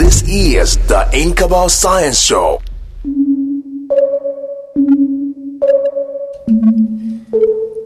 This is the Inqaba Science Show.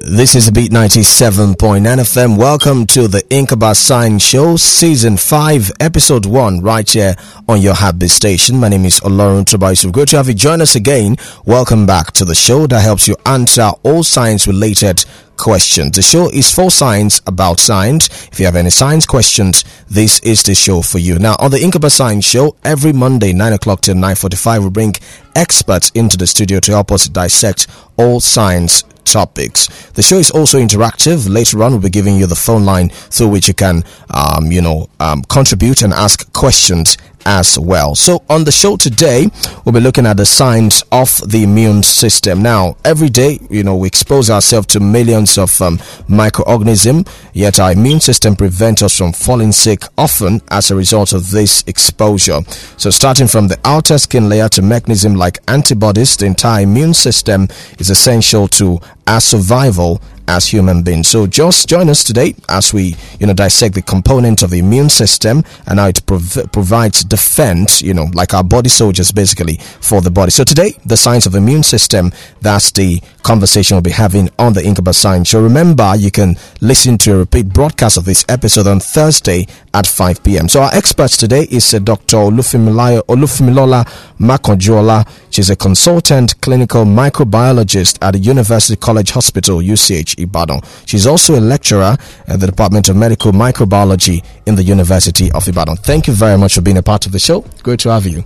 This is Beat 97.9 FM. Welcome to the Inqaba Science Show, Season 5, Episode 1, right here on your Happy Station. My name is Olorun Tobias. Good to have you join us again. Welcome back to the show that helps you answer all science related questions. The show is for science about science. If you have any science questions, this is the show for you. Now, on the Inqaba Science Show, every Monday, 9 o'clock till 9.45, we bring experts into the studio to help us dissect all science topics. The show is also interactive. Later on, we'll be giving you the phone line through which you can, um, you know, um, contribute and ask questions as well. So on the show today, we'll be looking at the signs of the immune system. Now, every day, you know, we expose ourselves to millions of um, microorganisms, yet our immune system prevents us from falling sick often as a result of this exposure. So starting from the outer skin layer to mechanism like antibodies, the entire immune system is essential to our survival as human beings. So just join us today as we, you know, dissect the components of the immune system and how it prov- provides defense, you know, like our body soldiers basically for the body. So today, the science of immune system, that's the conversation we'll be having on the Inqaba Science Show. Remember, you can listen to a repeat broadcast of this episode on Thursday at 5 p.m. So our experts today is uh, Dr. Olufunmilayo Olufimilola Makanjuola. She's a consultant clinical microbiologist at University College Hospital, UCH Ibadan. She's also a lecturer at the Department of Medical Microbiology in the University of Ibadan. Thank you very much for being a part of the show. Great to have you.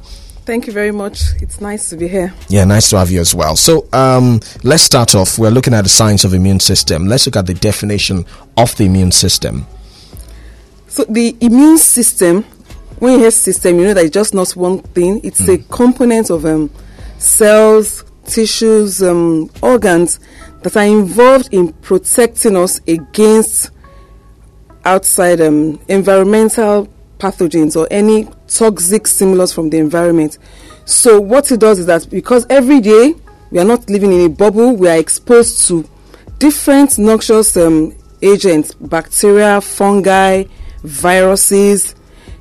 Thank you very much. It's nice to be here. Yeah, nice to have you as well. So, um, let's start off. We're looking at the science of immune system. Let's look at the definition of the immune system. So, the immune system, when you hear system, you know that it's just not one thing. It's mm. a component of um, cells, tissues, um, organs that are involved in protecting us against outside um, environmental pathogens or any toxic stimulus from the environment. So what it does is that because every day we are not living in a bubble, we are exposed to different noxious um, agents, bacteria, fungi, viruses,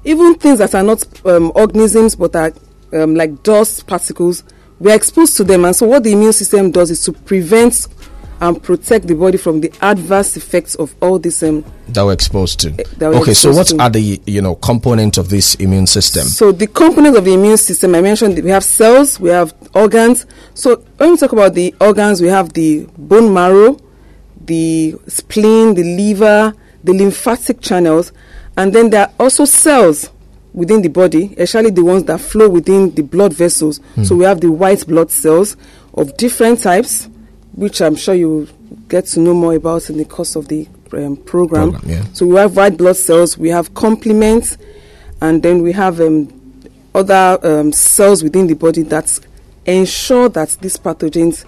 even things that are not um, organisms but are um, like dust particles. We are exposed to them, and so what the immune system does is to prevent and protect the body from the adverse effects of all this um, that we're exposed to. Eh, we're okay, exposed so what to. are the you know components of this immune system? So the components of the immune system I mentioned we have cells, we have organs. So when we talk about the organs, we have the bone marrow, the spleen, the liver, the lymphatic channels, and then there are also cells within the body, especially the ones that flow within the blood vessels. So we have the white blood cells of different types which I'm sure you get to know more about in the course of the um, program. Program, yeah. So we have white blood cells, we have complements, and then we have um, other um, cells within the body that ensure that these pathogens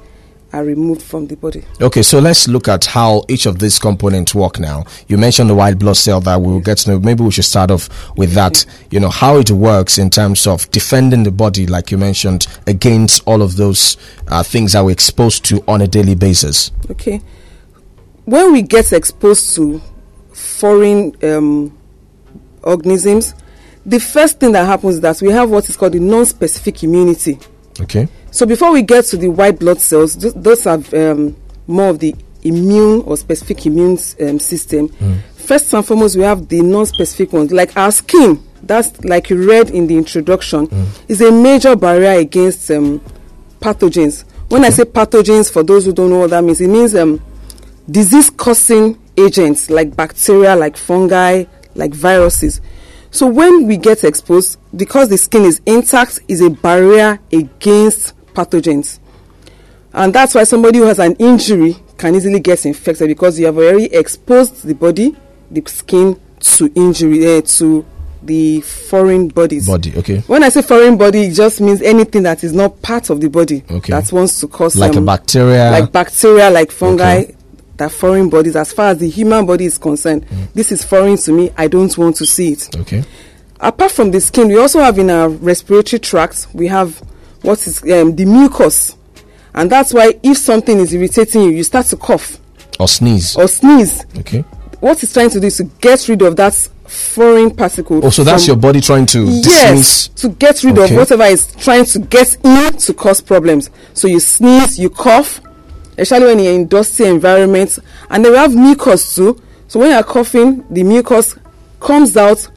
are removed from the body. Okay, so let's look at how each of these components work now. You mentioned the white blood cell that we'll get to know. Maybe we should start off with that. You know, how it works in terms of defending the body, like you mentioned, against all of those uh, things that we're exposed to on a daily basis. Okay. When we get exposed to foreign um, organisms, the first thing that happens is that we have what is called the non-specific immunity. Okay. So before we get to the white blood cells, th- those are um, more of the immune or specific immune um, system. First and foremost, we have the non-specific ones, like our skin. That's like you read in the introduction, is a major barrier against um, pathogens. When I say pathogens, for those who don't know what that means, it means um, disease-causing agents like bacteria, like fungi, like viruses. So when we get exposed, because the skin is intact, is a barrier against pathogens. And that's why somebody who has an injury can easily get infected because you have already exposed the body, the skin to injury, uh, to the foreign bodies. Body, okay. When I say foreign body, it just means anything that is not part of the body Okay. that wants to cause Like a um, bacteria. like bacteria, like fungi, Okay. That foreign bodies. As far as the human body is concerned, this is foreign to me. I don't want to see it. okay. Apart from the skin, we also have in our respiratory tract, we have what is um, the mucus. And that's why if something is irritating you, you start to cough Or sneeze. or sneeze. okay. What it's trying to do is to get rid of that foreign particle. Oh, so that's your body trying to Yes, dismiss. to get rid Okay. of whatever is trying to get in to cause problems. So you sneeze, you cough, especially when you're in dusty environments, and then we have mucus too. So when you're coughing, the mucus comes out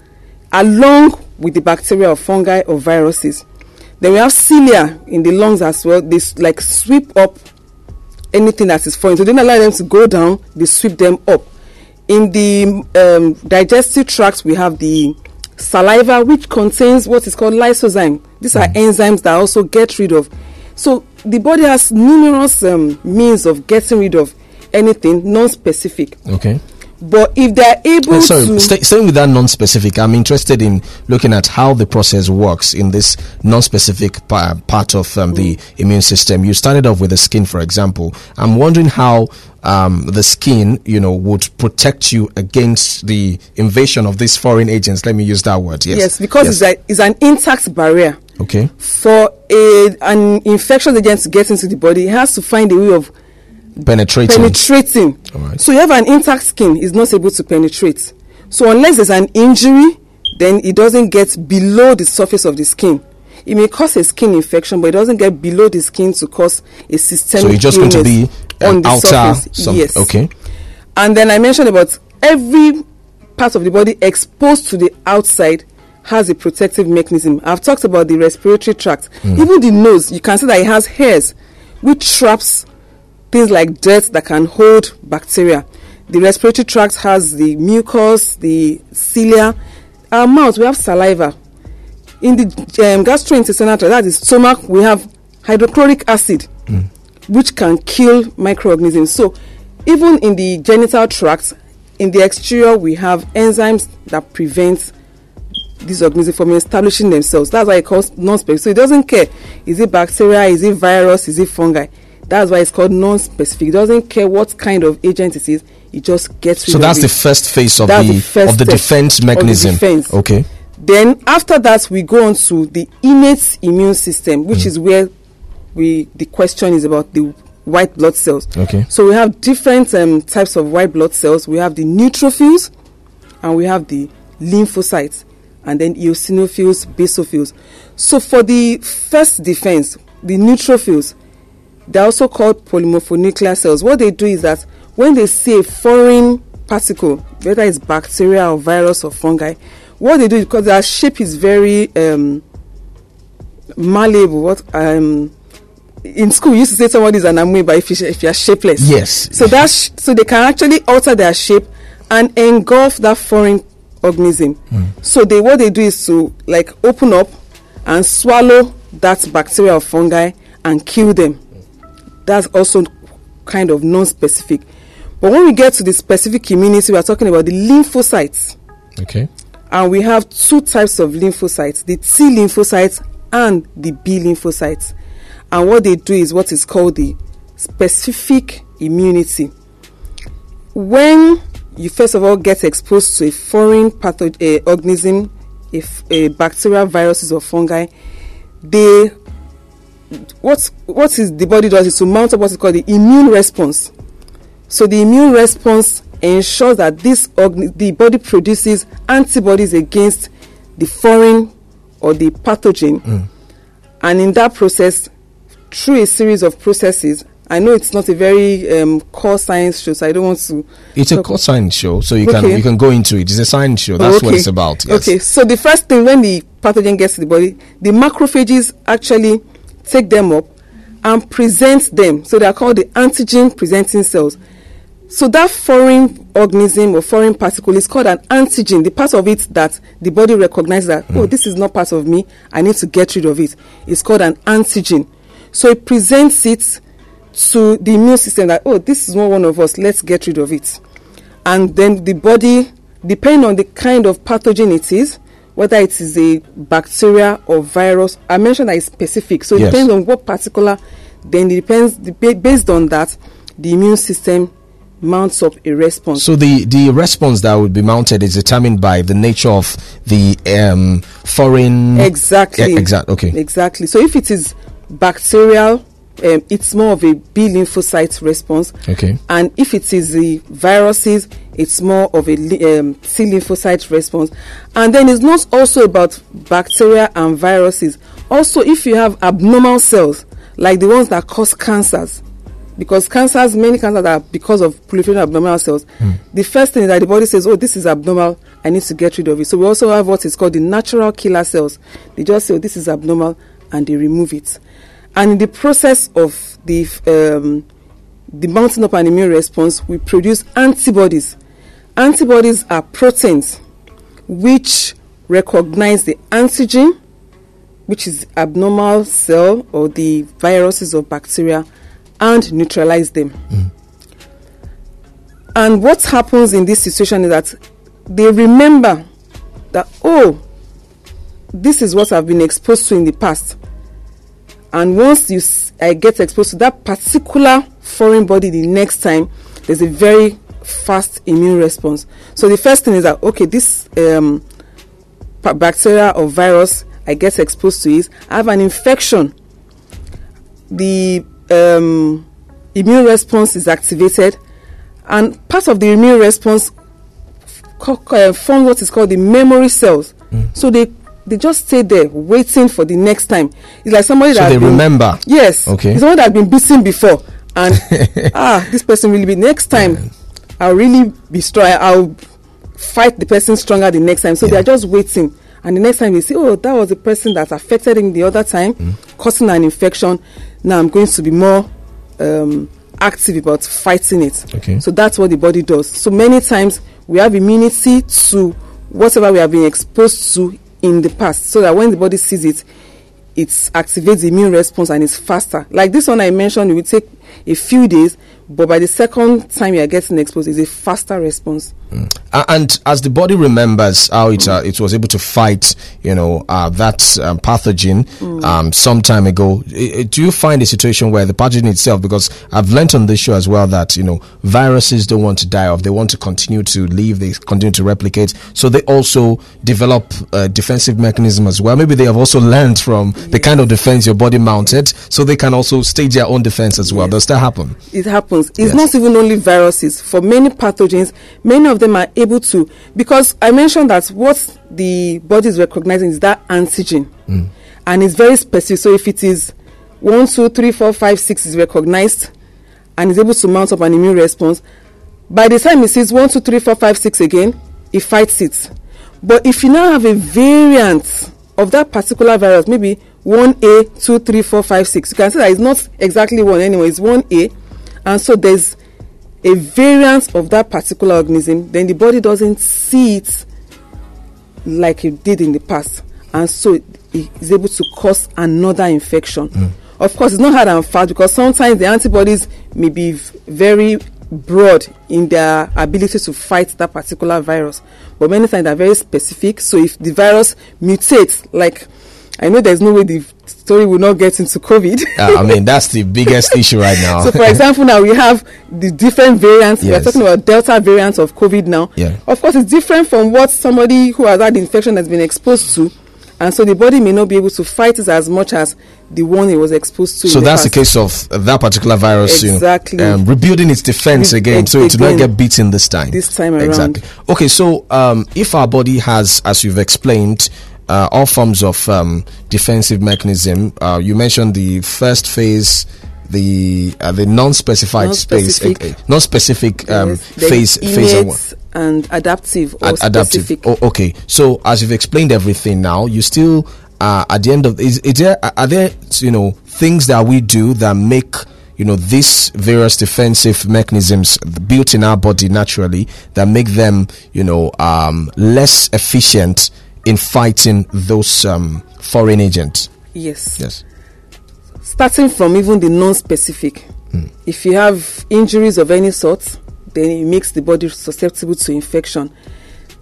along with the bacteria or fungi or viruses. Then we have cilia in the lungs as well. They like sweep up anything that is foreign. So they don't allow them to go down, they sweep them up. In the um, digestive tract, we have the saliva, which contains what is called lysozyme. These are enzymes that also get rid of. So the body has numerous um, means of getting rid of anything non-specific. Okay. But if they are able Uh, sorry, to, stay, staying with that non-specific, I'm interested in looking at how the process works in this non-specific pa- part of um, the immune system. You started off with the skin, for example. I'm wondering how um, the skin, you know, would protect you against the invasion of these foreign agents. Let me use that word. Yes. yes, because It's, a, it's an intact barrier. okay. For a, an infectious agent to get into the body, it has to find a way of Penetrating. penetrating. All right. So you have an intact skin, it's not able to penetrate. So unless there's an injury, then it doesn't get below the surface of the skin. It may cause a skin infection, but it doesn't get below the skin to cause a systemic so it's just going to be uh, illness on the outer. surface. some- yes. Okay. And then I mentioned about every part of the body exposed to the outside has a protective mechanism. I've talked about the respiratory tract. Mm. Even the nose, you can see that it has hairs which traps things like dirt that can hold bacteria. The respiratory tract has the mucus, the cilia. Our mouth, we have saliva. In the um, gastrointestinal tract, that is stomach, we have hydrochloric acid, which can kill microorganisms. So, even in the genital tract, in the exterior, we have enzymes that prevent these organisms from establishing themselves. That's why it calls non-specific. So it doesn't care is it bacteria, is it virus, is it fungi. That's why it's called non-specific. It doesn't care what kind of agent it is. It just gets rid So that's the first phase of That's the, the of the defense of the mechanism. defense. Okay. Then after that, we go on to the innate immune system, which is where we the question is about the white blood cells. Okay. So we have different um, types of white blood cells. We have the neutrophils, and we have the lymphocytes, and then eosinophils, basophils. So for the first defense, the neutrophils, they're also called polymorphonuclear cells. What they do is that when they see a foreign particle, whether it's bacteria or virus or fungi, what they do is because their shape is very um, malleable. What um, in school we used to say somebody is an amoeba if you if you are shapeless. Yes. So that sh- so they can actually alter their shape and engulf that foreign organism. So they what they do is to like open up and swallow that bacteria or fungi and kill them. That's also kind of non-specific. But when we get to the specific immunity, we are talking about the lymphocytes. Okay. And we have two types of lymphocytes the T lymphocytes and the B lymphocytes. And what they do is what is called the specific immunity. When you first of all get exposed to a foreign pathogen uh, organism, if a bacteria, viruses, or fungi, they what what is the body does is to mount up what is called the immune response. So the immune response ensures that this organ- the body produces antibodies against the foreign or the pathogen, and in that process, through a series of processes. I know it's not a very um, core science show, so I don't want to. It's a core science show, so you can you can go into it. It's a science show. That's what Okay. it's about. Yes. Okay, so the first thing when the pathogen gets to the body, the macrophages actually take them up and present them. So they are called the antigen presenting cells. So that foreign organism or foreign particle is called an antigen, the part of it that the body recognizes that, oh, mm-hmm. this is not part of me, I need to get rid of it. It's called an antigen. So it presents it to the immune system that, oh, this is not one of us, let's get rid of it. And then the body, depending on the kind of pathogen it is, whether it is a bacteria or virus, I mentioned that it's specific. So it Yes. depends on what particular, then it depends, based on that, the immune system mounts up a response. So the the response that would be mounted is determined by the nature of the um foreign Exactly. Yeah, exact. Okay. Exactly. So if it is bacterial um, it's more of a B lymphocyte response. Okay. And if it is the viruses, it's more of a um, T lymphocyte response. And then it's not also about bacteria and viruses. Also, if you have abnormal cells, like the ones that cause cancers, because cancers, many cancers are because of proliferation of abnormal cells. The first thing is that the body says, "Oh, this is abnormal. I need to get rid of it." So we also have what is called the natural killer cells. They just say, "Oh, this is abnormal," and they remove it. And in the process of the um, the mounting up an immune response, we produce antibodies. Antibodies are proteins which recognize the antigen, which is abnormal cell or the viruses or bacteria, and neutralize them. And what happens in this situation is that they remember that, oh, this is what I've been exposed to in the past. And once you I get exposed to that particular foreign body the next time, there's a very fast immune response. So the first thing is that, okay, this um, bacteria or virus I get exposed to is I have an infection. The um, immune response is activated, and part of the immune response co- co- uh, form what is called the memory cells. So they they just stay there waiting for the next time. It's like somebody So that they been- remember. Yes. Okay. It's someone that has been beaten before, and ah, this person will be next time. I'll really be strong. I'll fight the person stronger the next time. So they are just waiting. And the next time they see, oh, that was the person that affected him the other time, Mm. causing an infection. Now I'm going to be more um, active about fighting it. Okay. So that's what the body does. So many times we have immunity to whatever we have been exposed to in the past, so that when the body sees it, it activates the immune response and it's faster. Like this one I mentioned, it will take a few days, but by the second time you are getting exposed, it's a faster response. A- and as the body remembers how it uh, it was able to fight, you know, uh, that um, pathogen um, some time ago, do you find a situation where the pathogen itself? Because I've learnt on this show as well that you know viruses don't want to die off; they want to continue to live, they continue to replicate. So they also develop a defensive mechanism as well. Maybe they have also learned from the kind of defense your body mounted, so they can also stage their own defense as well. Does that happen? it happens. It's Yes. not even only viruses. For many pathogens, many of them are able to because I mentioned that what the body is recognizing is that antigen, mm. and it's very specific. So if it is one, two, three, four, five, six is recognized, and is able to mount up an immune response, by the time it sees one, two, three, four, five, six again, it fights it. But if you now have a variant of that particular virus, maybe 1A, 2, 3, 4, 5, 6, you can see that it's not exactly 1 anyway, it's 1A. And so there's a variance of that particular organism, then the body doesn't see it like it did in the past. And so it is able to cause another infection. Hmm. Of course, it's not hard and fast because sometimes the antibodies may be very broad in their ability to fight that particular virus. But many times they're very specific. So if the virus mutates, like I know there's no way the story will not get into COVID. Uh, I mean, that's the biggest issue right now. So, for example, now we have the different variants. Yes. We're talking about Delta variant of COVID now. Yeah. Of course, it's different from what somebody who has had the infection has been exposed to. And so the body may not be able to fight it as much as the one it was exposed to. So that's the case of that particular virus, Exactly. you know, um, rebuilding its defense Re- again, so it did not get beaten this time. This time around. exactly. Okay, so um, if our body has, as you've explained, uh, all forms of um, defensive mechanism, uh, you mentioned the first phase. The uh, the non-specified space, Non-specific. uh, uh, non-specific um, Yes. Phase phase and adaptive or Ad- adaptive. specific. Oh, okay. So as you've explained everything now, you still uh, at the end of is, is there are there you know things that we do that make you know these various defensive mechanisms built in our body naturally that make them you know um, less efficient in fighting those um, foreign agents. Yes. Yes. starting from even the non-specific if you have injuries of any sort then it makes the body susceptible to infection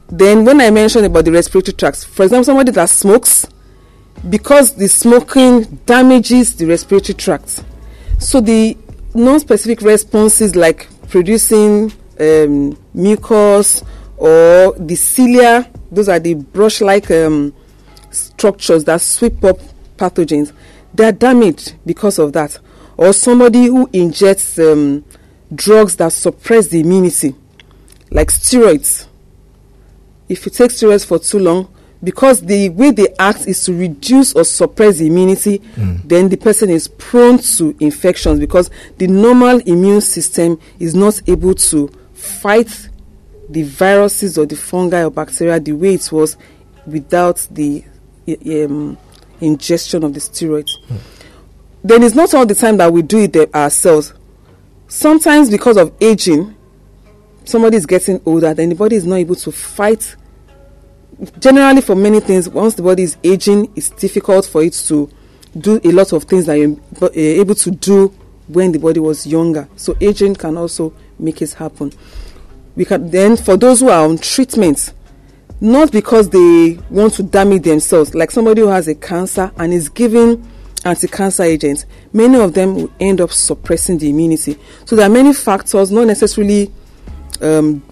then when i mentioned about the respiratory tracts for example somebody that smokes because the smoking damages the respiratory tract so the non-specific responses like producing um, mucus or the cilia those are the brush-like um, structures that sweep up pathogens they are damaged because of that or somebody who injects um, drugs that suppress the immunity, like steroids. If you take steroids for too long, because the way they act is to reduce or suppress the immunity, mm. then the person is prone to infections because the normal immune system is not able to fight the viruses or the fungi or bacteria the way it was without the um, ingestion of the steroids. Mm. Then it's not all the time that we do it ourselves. Sometimes because of aging, somebody is getting older, then the body is not able to fight generally for many things once the body is aging it's difficult for it to do a lot of things that you're able to do when the body was younger so aging can also make it happen we can then for those who are on treatment not because they want to damage themselves like somebody who has a cancer and is given anti-cancer agents many of them will end up suppressing the immunity. So there are many factors not necessarily um,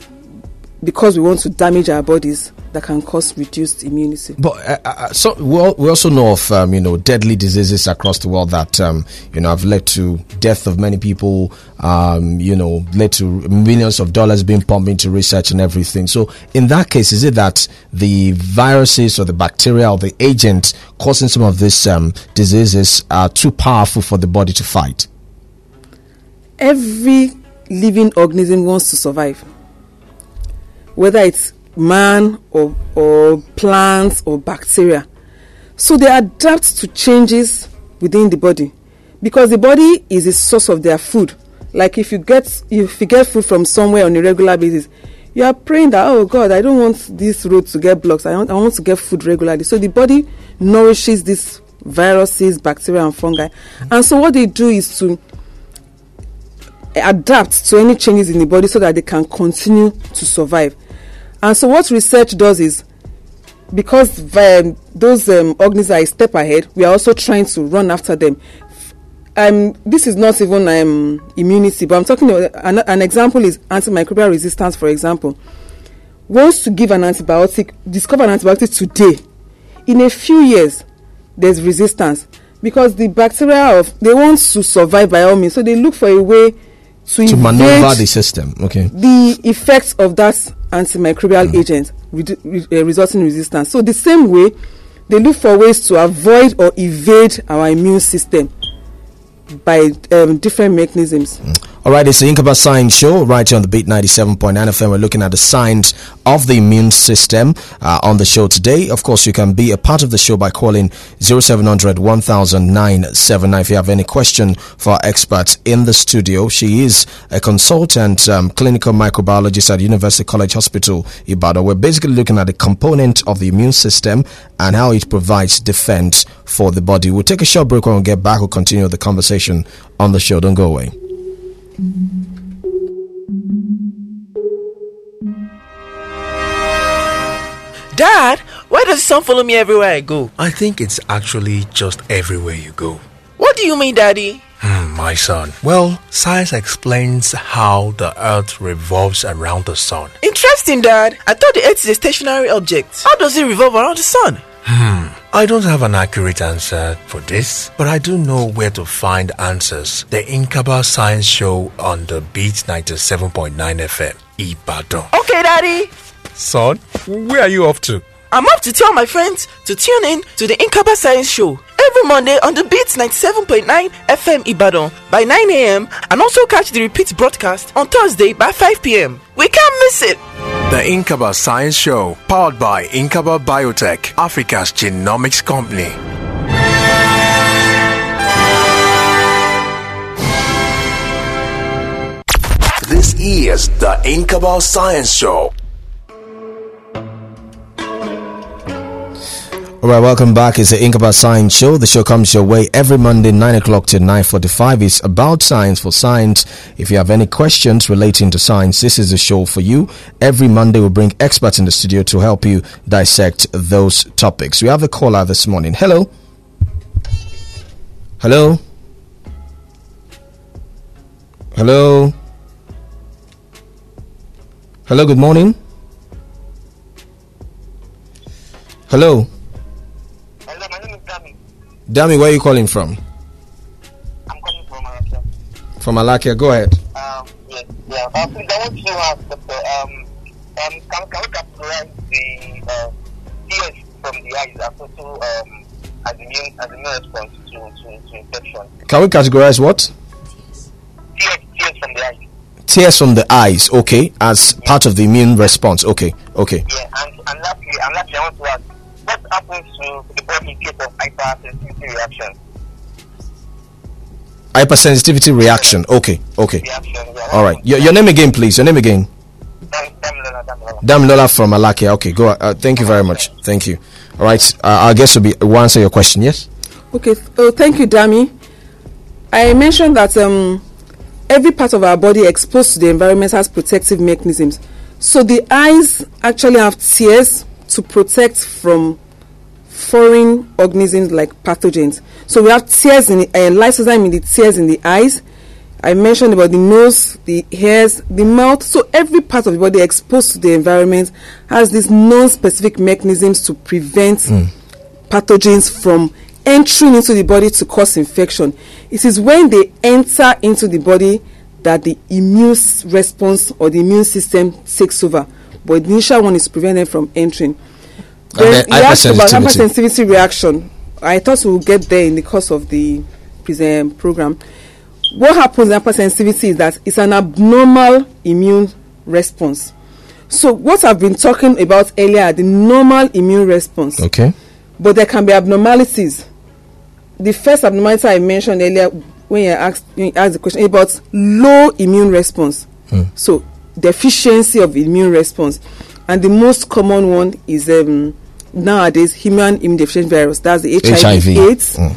because we want to damage our bodies that can cause reduced immunity. But uh, uh, uh so we, all, we also know of um, you know deadly diseases across the world that um, you know have led to death of many people. Um, you know, led to millions of dollars being pumped into research and everything. So in that case, is it that the viruses or the bacteria or the agent causing some of these um, diseases are too powerful for the body to fight? Every living organism wants to survive, whether it's man or, or plants or bacteria. So they adapt to changes within the body because the body is a source of their food. Like if you get if you get food from somewhere on a regular basis, you are praying that oh God, I don't want this road to get blocked. I want I want to get food regularly. So the body nourishes these viruses, bacteria, and fungi. And so what they do is to adapt to any changes in the body so that they can continue to survive. And so, what research does is because um, those um, organisms are a step ahead, we are also trying to run after them. Um, this is not even um, immunity, but I'm talking about an, an example is antimicrobial resistance, for example. Once to give an antibiotic, discover an antibiotic today, in a few years, there's resistance because the bacteria of they want to survive by all means, so they look for a way to, to maneuver the system. Okay, the effects of that antimicrobial mm. agents re- uh, resulting in resistance. So the same way, they look for ways to avoid or evade our immune system by um, different mechanisms. Mm. All right, it's the Inqaba Science Show right here on the Beat 97.9 FM. We're looking at the science of the immune system uh, on the show today. Of course, you can be a part of the show by calling 0700 100979 if you have any question for our expert in the studio. She is a consultant, um, clinical microbiologist at University College Hospital, Ibadan. We're basically looking at the component of the immune system and how it provides defense for the body. We'll take a short break when we get back. We'll continue the conversation on the show. Don't go away. Dad, why does the sun follow me everywhere I go? I think it's actually just everywhere you go. What do you mean, Daddy? Hmm, my son. Well, science explains how the earth revolves around the sun. Interesting, Dad. I thought the earth is a stationary object. How does it revolve around the sun? Hmm. I don't have an accurate answer for this, but I do know where to find answers. The Inqaba Science Show on the Beat 97.9 FM, Ibadan. Okay, Daddy. Son, where are you off to? I'm off to tell my friends to tune in to the Inqaba Science Show every Monday on the Beats 97.9 FM Ibadan by 9 a.m. and also catch the repeat broadcast on Thursday by 5 p.m. We can't miss it. The Inqaba Science Show, powered by Inqaba Biotech, Africa's genomics company. This is the Inqaba Science Show. All right, welcome back. It's the Inqaba Science Show. The show comes your way every Monday, 9 o'clock to 9.45. It's about science for science. If you have any questions relating to science, this is the show for you. Every Monday, we bring experts in the studio to help you dissect those topics. We have a caller this morning. Hello. Hello. Hello. Hello, good morning. Hello. Dami. Where are you calling from? I'm calling from uh, From Alakia, go ahead. Um, yeah. Um, please, I want to ask, Doctor, um, um, can, can we categorize the uh, tears from the eyes as also um, as immune as immune response to, to, to infection? Can we categorize what? Tears, tears from the eyes. Tears from the eyes, okay, as part of the immune response. Okay, okay. Yeah, and, and lastly, and lastly, I want to ask, happens to the body in case of hypersensitivity reaction? Hypersensitivity reaction. Okay, okay. Reaction, yeah. All right. Your, your name again, please. Your name again. Dam- Damilola, Damilola. Damilola from Alakia. Okay, go. Uh, thank you very much. Thank you. All right. Uh, our guest will be will answer your question. Yes. Okay. Oh, thank you, Dami. I mentioned that um, every part of our body exposed to the environment has protective mechanisms. So the eyes actually have tears to protect from foreign organisms like pathogens. So we have tears in the uh, lysozyme in the tears in the eyes. I mentioned about the nose, the ears, the mouth. So every part of the body exposed to the environment has these non-specific mechanisms to prevent pathogens from entering into the body to cause infection. It is when they enter into the body that the immune response or the immune system takes over. But the initial one is to prevent them from entering. Then you asked about hypersensitivity. hypersensitivity reaction. I thought we would get there in the course of the present um, program. What happens in hypersensitivity is that it's an abnormal immune response. So what I've been talking about earlier, the normal immune response Okay. but there can be abnormalities. The first abnormality I mentioned earlier when you asked, when you asked the question about low immune response. So deficiency of immune response, and the most common one is um, nowadays human immunodeficiency virus. That's the HIV, HIV. AIDS. Mm.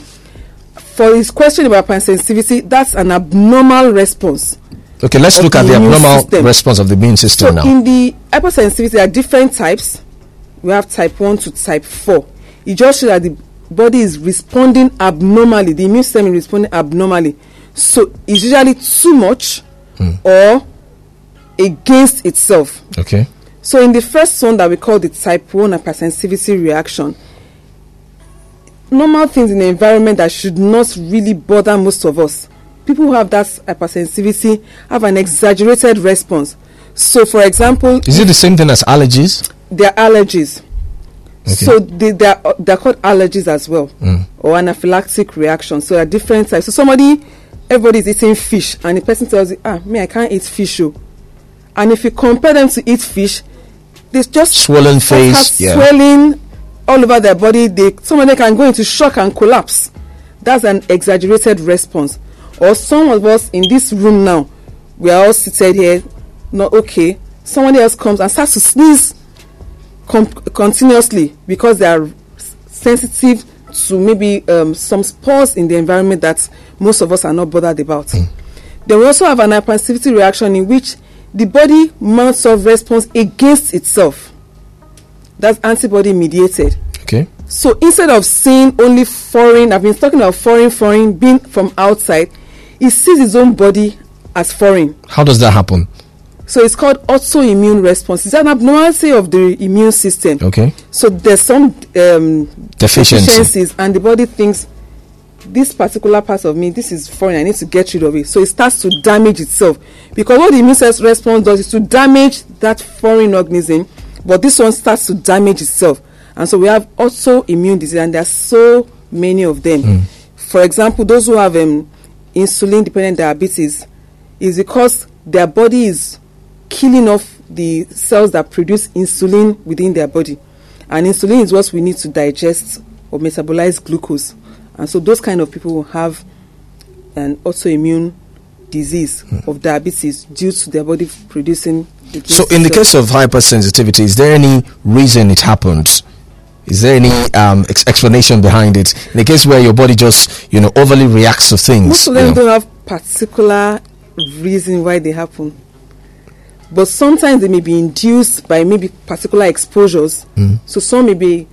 For his question about sensitivity, that's an abnormal response. Okay. Let's look at the abnormal system. response of the immune system So now. in the hypersensitivity, there are different types. We have type 1 to type 4. It just shows that the body is responding abnormally. The immune system is responding abnormally. So it's usually too much or against itself. okay. So in the first one that we call the type 1 hypersensitivity reaction, normal things in the environment that should not really bother most of us. People who have that hypersensitivity have an exaggerated response. So for example, Is it the same thing as allergies? They're allergies. Okay. So they, they're, they're called allergies as well, or anaphylactic reaction. So there are different types. So somebody, everybody's eating fish, and the person tells you, ah, me, I can't eat fish. Oh. And if you compare them to eat fish, they just Swollen face, yeah. swelling all over their body. They some of can go into shock and collapse. That's an exaggerated response. Or some of us in this room now, we are all seated here, not okay. Somebody else comes and starts to sneeze com- continuously because they are sensitive to maybe um, some spores in the environment that most of us are not bothered about. Then we also have an hypersensitivity reaction in which the body mounts a response against itself. That's antibody mediated. Okay. So instead of seeing only foreign, I've been talking about foreign, foreign being from outside, it sees its own body as foreign. How does that happen? So it's called autoimmune response. It's an abnormality of the immune system. Okay. So there's some um, deficiencies, and the body thinks this particular part of me, this is foreign. I need to get rid of it. So it starts to damage itself because what the immune system response does is to damage that foreign organism, but this one starts to damage itself, and so we have autoimmune disease, and there are so many of them. For example, those who have um, insulin-dependent diabetes is because their body is killing off the cells that produce insulin within their body. And insulin is what we need to digest or metabolize glucose. And so those kind of people will have an autoimmune disease of diabetes due to their body producing. So, in the case of hypersensitivity, is there any reason it happens? Is there any um, ex- explanation behind it? In the case where your body just, you know, overly reacts to things. most of you them know. don't have particular reason why they happen but sometimes they may be induced by maybe particular exposures so some may be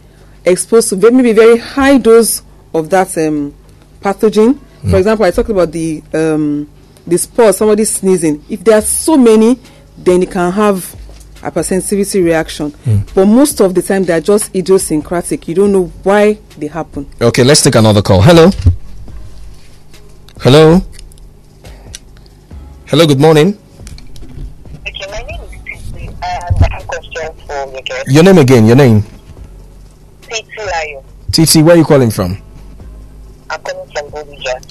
exposed to maybe very high dose of that um, pathogen for example i talked about the um, the spore somebody sneezing if there are so many then it can have a hypersensitivity reaction but most of the time they are just idiosyncratic you don't know why they happen Okay, let's take another call. Hello. Hello. Hello, good morning. Okay, my name is Titi, and I have a question for your guest. Your name again, your name. Titi Layo. Titi, where are you calling from?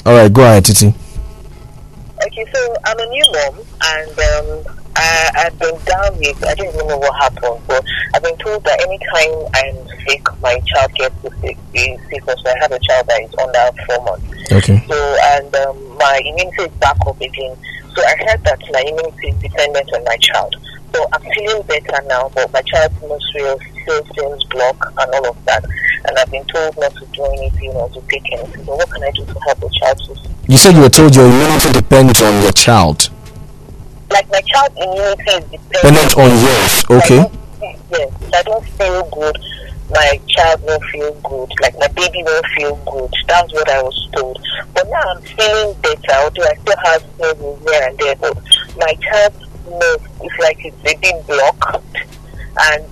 All right, go ahead, Titi. Okay, so I'm a new mom, and um, I, I've been down with, I don't even know what happened, but I've been told that anytime I'm sick, my child gets sick, is sick. So I have a child that is under four months. Okay. So, and um, my immunity is back up again. So I heard that my immunity is dependent on my child. So I'm feeling better now, but my child's nursery still seems blocked and all of that. And I've been told not to do anything or to take anything. So what can I do to help the child to You said you were told your immunity depends on your child. like my child's immunity is dependent Dependent on yours. Okay. Don't Yes, if I don't feel good. My child won't feel good. Like my baby won't feel good. That's what I was told. But now I'm feeling better. Although I still have sneezes here and there, but my child's nose is like it's a bit blocked. And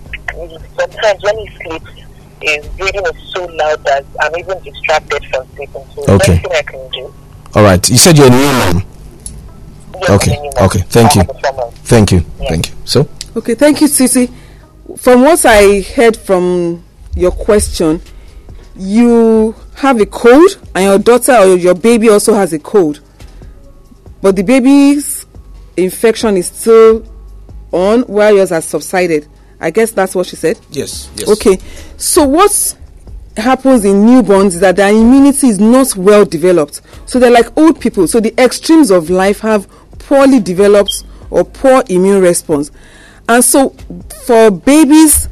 sometimes when he sleeps, his breathing is so loud that I'm even distracted from sleeping. So Okay. anything I can do. All right. You said you're a new mom. Yes, Okay, minimum. okay, thank you. have a summer. Thank you. Yeah. Thank you. So, Okay, thank you, Titi. From what I heard from your question, you have a cold, and your daughter or your baby also has a cold, but the baby's infection is still on while yours has subsided. I guess that's what she said. yes. Yes. Okay, so what happens in newborns is that their immunity is not well developed. So they're like old people. So the extremes of life have poorly developed or poor immune response. And so for babies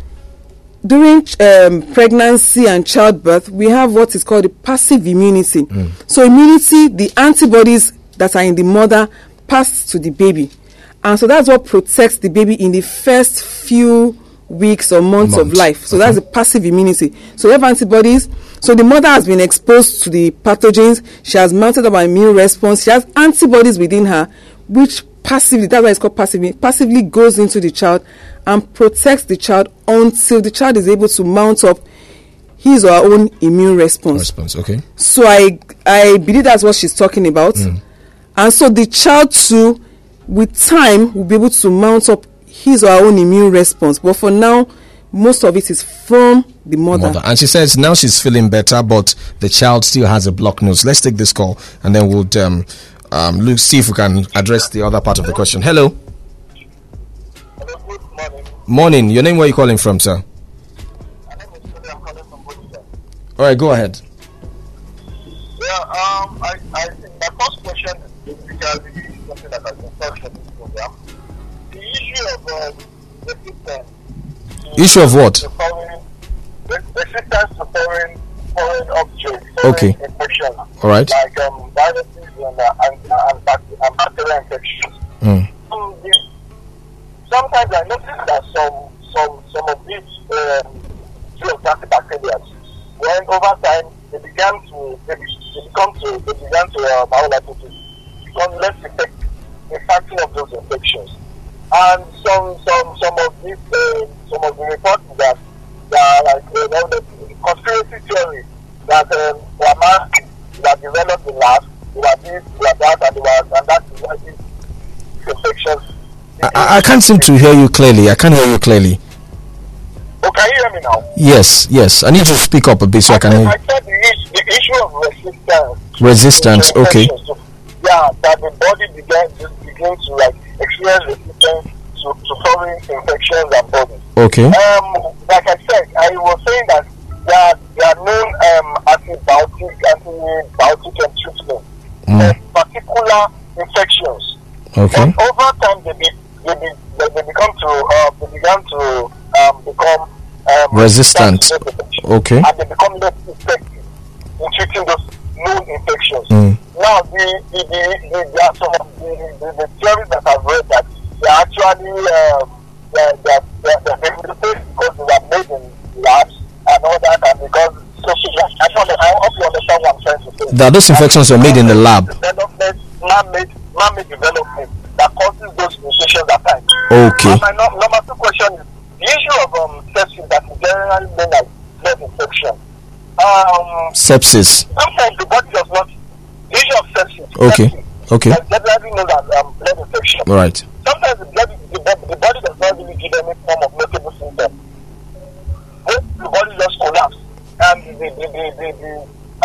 during um, pregnancy and childbirth, we have what is called the passive immunity. So immunity, the antibodies that are in the mother pass to the baby. And so that's what protects the baby in the first few weeks or months of life. So that's the passive immunity. So we have antibodies. So the mother has been exposed to the pathogens. She has mounted up an immune response. She has antibodies within her, which passively, that's why it's called passively, passively goes into the child and protects the child until the child is able to mount up his or her own immune response. Response. Okay. So I I believe that's what she's talking about. Hmm. And so the child too, with time, we'll be able to mount up his or her own immune response. But for now, most of it is from the mother. Mother. And she says now she's feeling better, but the child still has a blocked nose. Let's take this call and then we'll um, um, look, see if we can address the other part of the question. Hello. Hello, morning. Morning. Your name, where are you calling from, sir? My name is Sule. I'm calling from All right, go ahead. Yeah, um, I, I think my first question is regarding something that has been touched program. The issue of um, resistance. to- Issue of what? foreign, resistance to foreign, foreign objects, foreign Okay. infections. All right. Like um, viruses and, uh, and, uh, and, bac- and bacterial infections. Mm. So sometimes I notice that some some some of these um, antibacterial, when over time they began to they, they become to they began to uh, how will I put it, become less effective in fighting of those infections. And some some some of these uh, some of the reports that are like uh, well, the conspiracy theory that um, were masks that developed in labs, they were this, they were that, and they were and that is why these infections. I- I, I can't seem to hear you clearly. I can't hear you clearly. Oh, can you hear me now? Yes, yes. I need to speak up a bit so I can hear I you. said the, is- the issue of resistance. Resistance, okay. Yeah, that the body began to begin to like experience resistance to, to foreign infections and bodies. Okay. Um, like I said, I was saying that there are, there are known um, antibiotic, antibiotic and treatment Mm. for particular infections. Okay. But over time, they, be, they, be, they, they become to uh, they began to um, become um, Resistant. Okay. and they become less effective in treating those known infections. Mm. Now, the, the, the, the, are some of the, the, the theories that I've read that they actually um, they're, they're, they're, they're because they were made in labs and all that, and because. I, don't, I hope you understand what I'm trying to say. That those infections were made in the lab. Development, man-made, man-made development that causes those mutations at times. Okay. My no, number two question is the issue of um, sepsis that is generally known as blood infection. Um, Sepsis. sometimes the body does not. The issue of. Okay. Okay. Like everybody knows that um, blood infection. All right. Sometimes the, blood, the, the body does not really give any form of notable symptom. When the body just collapse and the, the, the, the, the,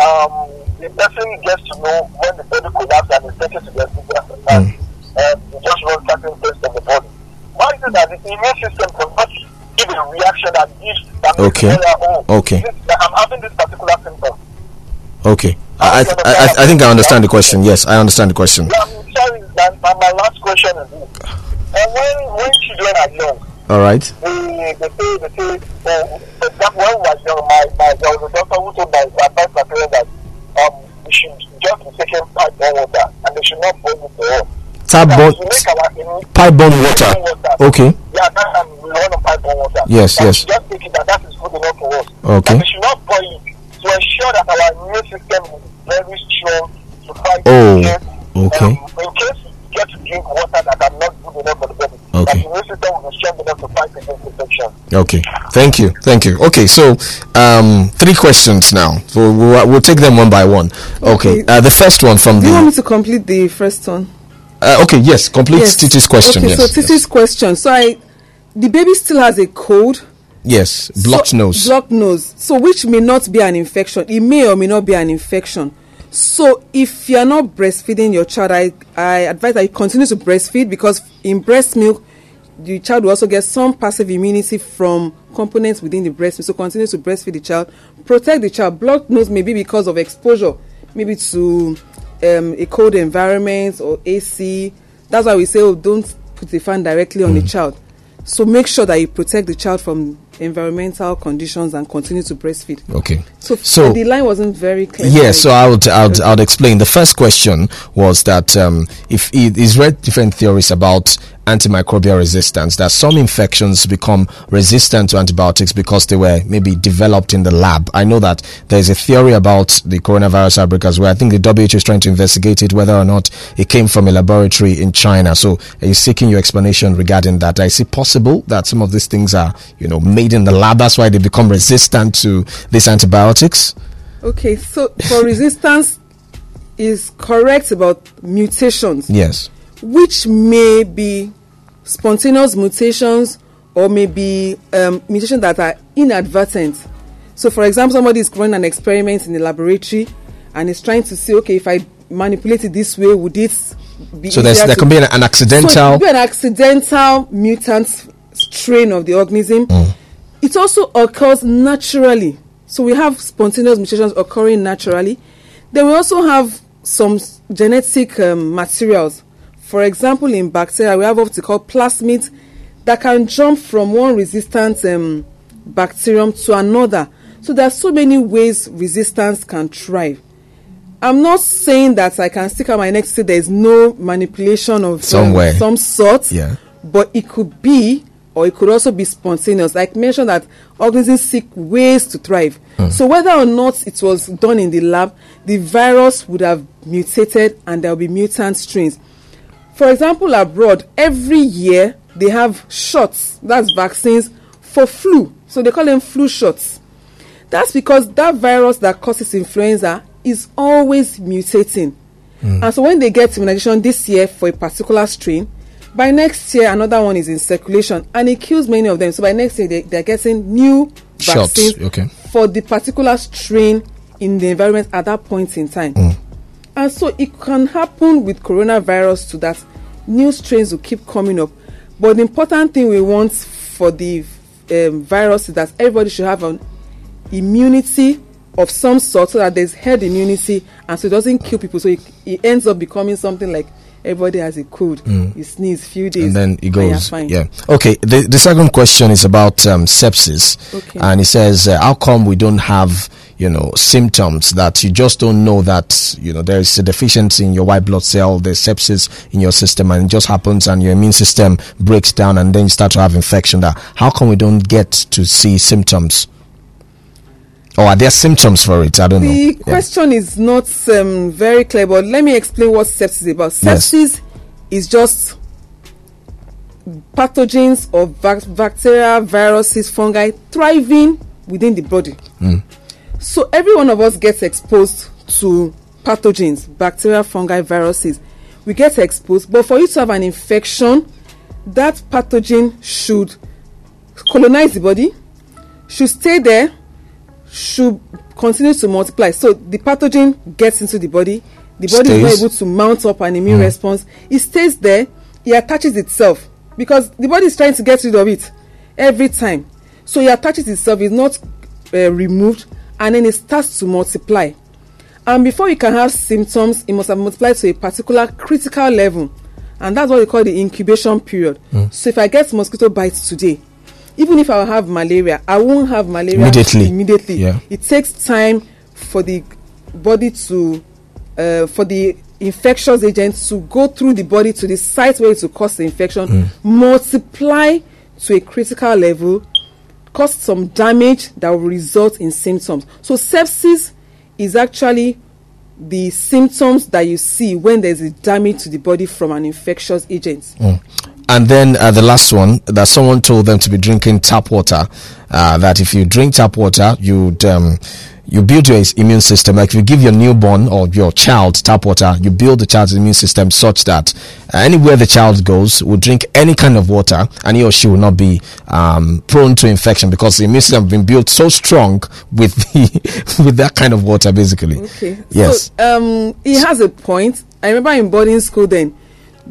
um, the person gets to know when the body collapses and is taken to the hospital and um, they just run certain tests of the body. Why is it that the immune system cannot give a reaction that gives that Okay. the oh, Okay. this, I'm having this particular symptom. Okay. I, I, I, I think I understand the question. Yes, I understand the question. Yeah, sorry, that, that my last question is this. And when, when children are young, All right. they, they say, they say, example, when we were young, my, my, there was a doctor who told my, my advised my parents that um, we should just be taking pipe borne water and they should not boil it for us. Tap That bone, to make our immune pipe borne water. Okay. Yeah, that um, we on pipe borne water. Yes, That yes. Just take it that that is good enough for us. Okay. That we should not boil it to ensure that our immune system is very strong to Oh, against, okay. Um, in case we get to drink water that are not good enough for the body, Okay. that the immune system will be strong enough to fight against infection. Okay. Thank you. Thank you. Okay. So, um, three questions now. So we'll, we'll take them one by one. Okay. Okay. Uh, the first one from Do you want me to complete the first one? Uh, okay. Yes. Complete Titi's question. Okay, yes. so yes. Titi's question. So I, the baby still has a cold. Yes. Blocked so, nose. Blocked nose. So which may not be an infection. It may or may not be an infection. So if you are not breastfeeding your child, I, I advise that you continue to breastfeed because in breast milk, the child will also get some passive immunity from components within the breast milk. So continue to breastfeed the child. Protect the child. Blocked nose may be because of exposure, maybe to um, a cold environment or AC. That's why we say, oh, don't put the fan directly on the child. So make sure that you protect the child from environmental conditions and continue to breastfeed. Okay. So, So- the line wasn't very clear. Yeah, so I would, I would, I would explain. The first question was that um, if it is read different theories about antimicrobial resistance, that some infections become resistant to antibiotics because they were maybe developed in the lab. I know that there's a theory about the coronavirus outbreak as well. I think the WHO is trying to investigate it whether or not it came from a laboratory in China. So are you seeking your explanation regarding that? Is it possible that some of these things are, you know, made in the lab? That's why they become resistant to these antibiotics? Okay, so for resistance is correct about mutations, Yes. Which may be spontaneous mutations or maybe um, mutations that are inadvertent. So, for example, somebody is running an experiment in the laboratory and is trying to see, okay, if I manipulate it this way, would it be So there's, there can be an, an So accidental. could be an accidental mutant strain of the organism. It also occurs naturally. So we have spontaneous mutations occurring naturally. Then we also have some genetic um, materials. For example, in bacteria, we have what we call plasmids that can jump from one resistant um, bacterium to another. So there are so many ways resistance can thrive. I'm not saying that I can stick out my neck to say there is no manipulation of um, some sort, Yeah. but it could be, or it could also be spontaneous. Like mentioned that organisms seek ways to thrive. So whether or not it was done in the lab, the virus would have mutated and there will be mutant strains. For example, abroad, every year they have shots, that's vaccines for flu. So they call them flu shots. That's because that virus that causes influenza is always mutating. Hmm. And so when they get immunization this year for a particular strain, by next year another one is in circulation and it kills many of them. So by next year they, they're getting new Shots, vaccines okay. for the particular strain in the environment at that point in time. Hmm. And so it can happen with coronavirus to that new strains will keep coming up. But the important thing we want for the um, virus is that everybody should have an immunity of some sort so that there's herd immunity and so it doesn't kill people. So it, it ends up becoming something like everybody has a cold. You sneeze few days and then it goes. fine. Yeah. Okay. The the second question is about um, sepsis, Okay. and it says, uh, "How come we don't have, you know, symptoms that you just don't know that you know there is a deficiency in your white blood cell, there's sepsis in your system, and it just happens, and your immune system breaks down, and then you start to have infection. That how come we don't get to see symptoms?" Or are there symptoms for it? I don't know. The Yeah. question is not um, very clear, but let me explain what sepsis is about. Yes. Sepsis is just pathogens or bacteria, viruses, fungi thriving within the body. So every one of us gets exposed to pathogens, bacteria, fungi, viruses. we get exposed. But for you to have an infection, that pathogen should colonize the body, should stay there, should continue to multiply. So the pathogen gets into the body, the body is not able to mount up an immune response. It stays there, it attaches itself because the body is trying to get rid of it every time. So it attaches itself, it's not uh, removed, and then it starts to multiply. And before you can have symptoms, it must have multiplied to a particular critical level. And that's what we call the incubation period. So if I get mosquito bites today, even if I have malaria, I won't have malaria Immediately. immediately. Yeah. It takes time for the body to, uh, for the infectious agent to go through the body to the site where it will cause the infection, multiply to a critical level, cause some damage that will result in symptoms. So sepsis is actually the symptoms that you see when there's a damage to the body from an infectious agent. And then uh, the last one that someone told them to be drinking tap water. Uh, that if you drink tap water, you'd um, you build your immune system. Like if you give your newborn or your child tap water, you build the child's immune system such that uh, anywhere the child goes will drink any kind of water, and he or she will not be um, prone to infection because the immune system has been built so strong with the with that kind of water, basically. Okay. Yes. So um, he has a point. I remember in boarding school then,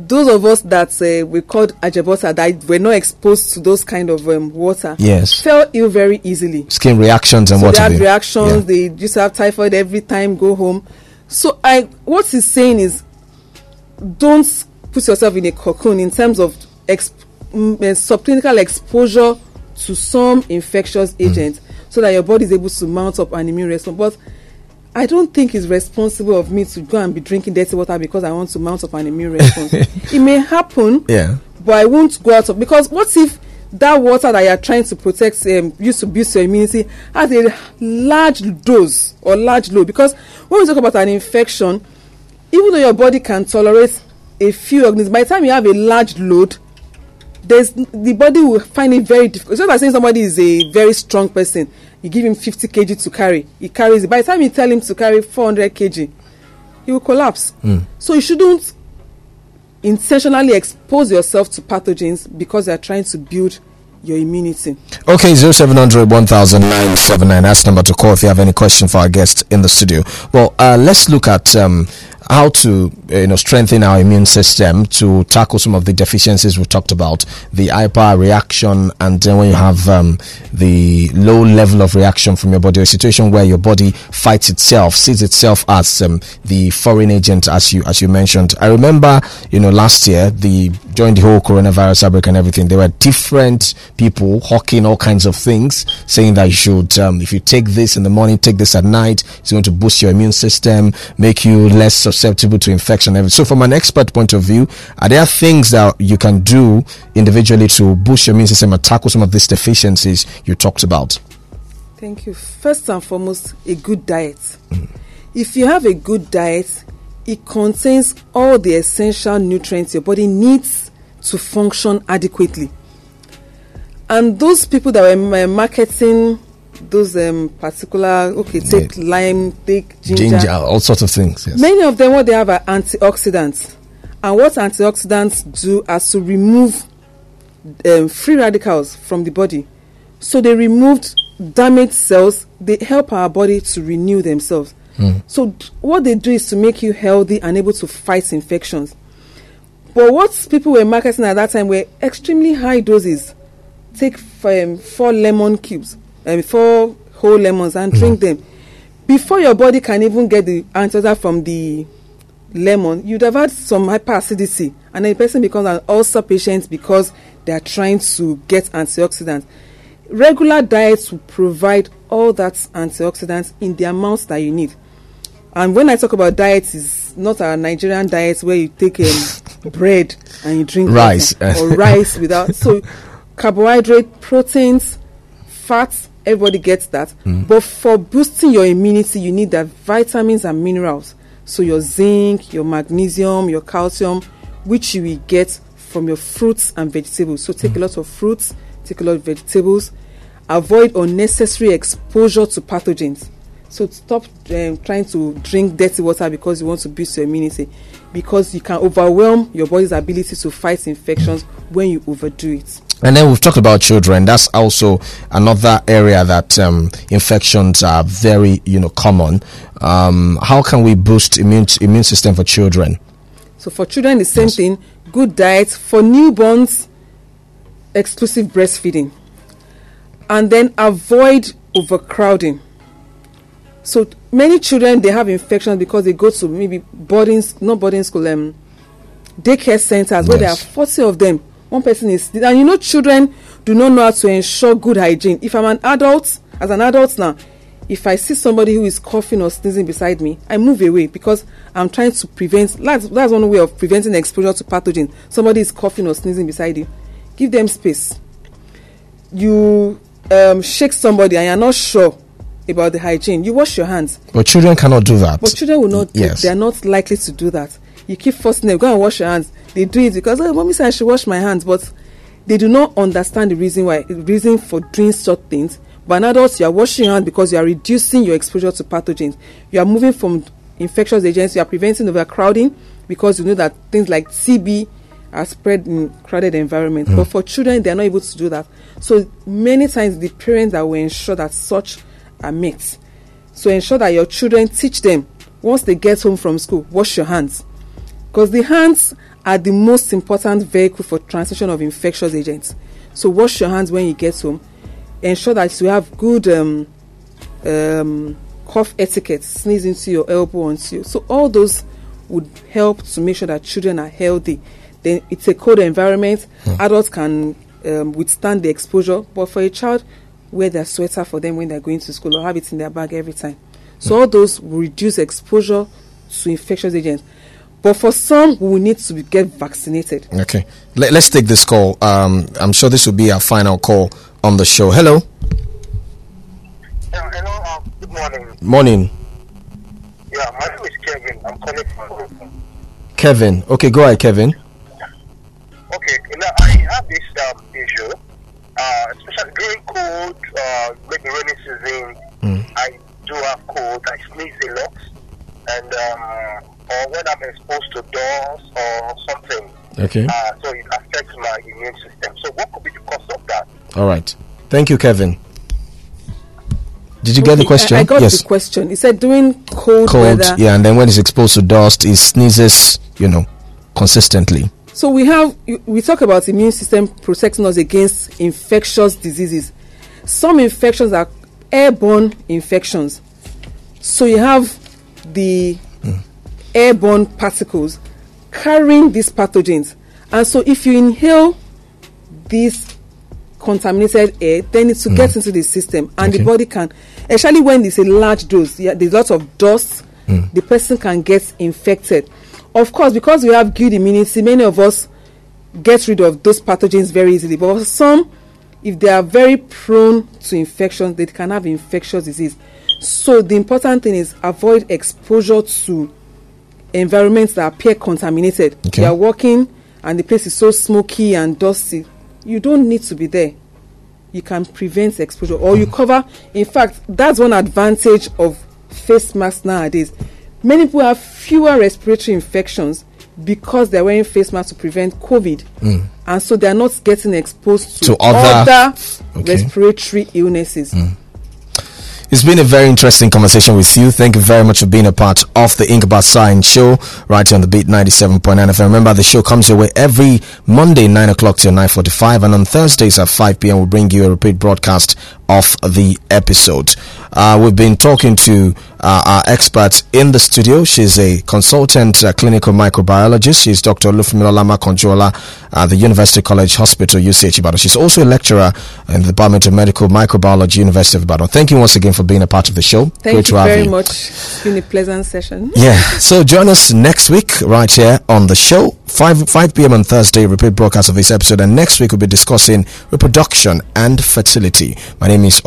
those of us that uh, we called ajabota that were not exposed to those kind of um, water, Yes. fell ill very easily. Skin reactions and so what they have reactions. Yeah. They used to have typhoid every time. Go home. So I, what he's saying is, don't put yourself in a cocoon in terms of exp- mm, uh, subclinical exposure to some infectious Mm. agent, so that your body is able to mount up an immune response. But I don't think it's responsible of me to go and be drinking dirty water because I want to mount up an immune response. it may happen, Yeah. but I won't go out of because what if that water that you are trying to protect, um, use to boost your immunity, has a large dose or large load? Because when we talk about an infection, even though your body can tolerate a few organisms, by the time you have a large load, there's the body will find it very difficult. It's just like saying somebody is a very strong person. You give him 50 kg to carry, he carries it. By the time you tell him to carry 400 kg, he will collapse. So you shouldn't intentionally expose yourself to pathogens because they are trying to build your immunity. Okay, 0700 1079. That's number to call if you have any question for our guest in the studio. Well, uh, let's look at um, how to you know strengthen our immune system to tackle some of the deficiencies we talked about, the hyper reaction, and then when you have um, the low level of reaction from your body, a situation where your body fights itself, sees itself as um, the foreign agent, as you as you mentioned. I remember, you know, last year the during the whole coronavirus outbreak and everything, there were different people hawking all kinds of things, saying that you should, um, if you take this in the morning, take this at night, it's going to boost your immune system, make you less susceptible to infection. So, from an expert point of view, are there things that you can do individually to boost your immune system and tackle some of these deficiencies you talked about? Thank you. First and foremost, a good diet. If you have a good diet, it contains all the essential nutrients your body needs to function adequately. And those people that were uh, marketing those um, particular, okay, take lime, take Ginger, all sorts of things. Yes. Many of them, what they have are antioxidants. And what antioxidants do is to remove um, free radicals from the body. So they removed damaged cells. They help our body to renew themselves. So what they do is to make you healthy and able to fight infections. But what people were marketing at that time were extremely high doses. Take um, four lemon cubes, um, four whole lemons, and drink them. Before your body can even get the antioxidant from the lemon, you'd have had some hyperacidity, and then the person becomes an ulcer patient because they are trying to get antioxidants. Regular diets will provide all that antioxidants in the amounts that you need. And when I talk about diets, is not our Nigerian diets where you take um, bread and you drink Rice. or rice without so carbohydrate, proteins, fats. Everybody gets that. But for boosting your immunity, you need the vitamins and minerals. So your zinc, your magnesium, your calcium, which you will get from your fruits and vegetables. So take a lot of fruits, take a lot of vegetables. Avoid unnecessary exposure to pathogens. So stop um, trying to drink dirty water because you want to boost your immunity, because you can overwhelm your body's ability to fight infections when you overdo it. And then we've talked about children. That's also another area that um, infections are very, you know, common. Um, how can we boost immune immune system for children? So for children, the same Yes. thing. Good diet for newborns. Exclusive breastfeeding, and then avoid overcrowding. So many children they have infections because they go to maybe boarding, not boarding school, um, daycare centers where there are forty of them. One person is, and you know, children do not know how to ensure good hygiene. If I'm an adult, as an adult now, if I see somebody who is coughing or sneezing beside me, I move away because I'm trying to prevent. That's, that's one way of preventing exposure to pathogen. Somebody is coughing or sneezing beside you, give them space. You um, shake somebody and you're not sure about the hygiene. You wash your hands. But children cannot do that. But children will not. Yes. They are not likely to do that. You keep forcing them go and wash your hands. They do it because oh, mommy said I should wash my hands, but they do not understand the reason why, the reason for doing such things. But an adult, you are washing your hands because you are reducing your exposure to pathogens. You are moving from infectious agents. You are preventing overcrowding because you know that things like TB are spread in crowded environments. Hmm. But for children, they are not able to do that. So many times, the parents that will ensure that such are met. So ensure that your children teach them once they get home from school, wash your hands. Because the hands are the most important vehicle for transmission of infectious agents. So wash your hands when you get home. Ensure that you have good um, um, cough etiquette, sneeze into your elbow onto you. So all those would help to make sure that children are healthy. Then it's a cold environment. Adults can um, withstand the exposure, but for a child, wear their sweater for them when they're going to school or have it in their bag every time. So all those will reduce exposure to infectious agents. But for some, we need to be- get vaccinated. Okay. Let, us take this call. Um, I'm sure this will be our final call on the show. Hello. Yeah, hello, uh, good morning. Morning. Yeah, my name is Kevin. I'm calling from. Kevin. Okay, go ahead, Kevin. Okay, now I have this um, issue, uh, especially during cold, uh, maybe rainy season. I do have cold. I sneeze a lot, and um, or when I'm exposed to dust or something, Okay. uh, so it affects my immune system. So, what could be the cause of that? All right. Thank you, Kevin. Did you get the question? I, I got yes. the question. It said during cold, Cold. weather. Yeah, and then when it's exposed to dust, it sneezes, you know, consistently. So we have we talk about immune system protecting us against infectious diseases. Some infections are airborne infections. So you have the airborne particles carrying these pathogens. And so if you inhale this contaminated air, then it will get mm. into the system and Okay. the body can, especially when it's a large dose, yeah, there's lots of dust, mm. the person can get infected. Of course, because we have good immunity, many of us get rid of those pathogens very easily. But some, if they are very prone to infection, they can have infectious disease. So the important thing is avoid exposure to environments that appear contaminated. Okay. You are walking and the place is so smoky and dusty. You don't need to be there. You can prevent exposure or you mm. cover. In fact, that's one advantage of face masks nowadays. Many people have fewer respiratory infections because they're wearing face masks to prevent COVID. Mm. And so they're not getting exposed to, To other- Okay. respiratory illnesses. Mm. It's been a very interesting conversation with you. Thank you very much for being a part of the Inqaba Science show right here on the Beat 97.9 If FM. Remember, the show comes your way every Monday, 9 o'clock till 9.45 and on Thursdays at 5 p.m. we'll bring you a repeat broadcast of the episode. Uh, we've been talking to uh, our expert in the studio. She's a consultant uh, clinical microbiologist. She's Dr. Olufunmilayo Makanjuola at the University College Hospital, UCH Ibadan. She's also a lecturer in the Department of Medical Microbiology, University of Ibadan. Thank you once again for being a part of the show. Thank Great you to have very you. much. It's been a pleasant session. Yeah. So join us next week right here on the show. 5 5 p.m. on Thursday, repeat broadcast of this episode. And next week we'll be discussing reproduction and fertility. My name is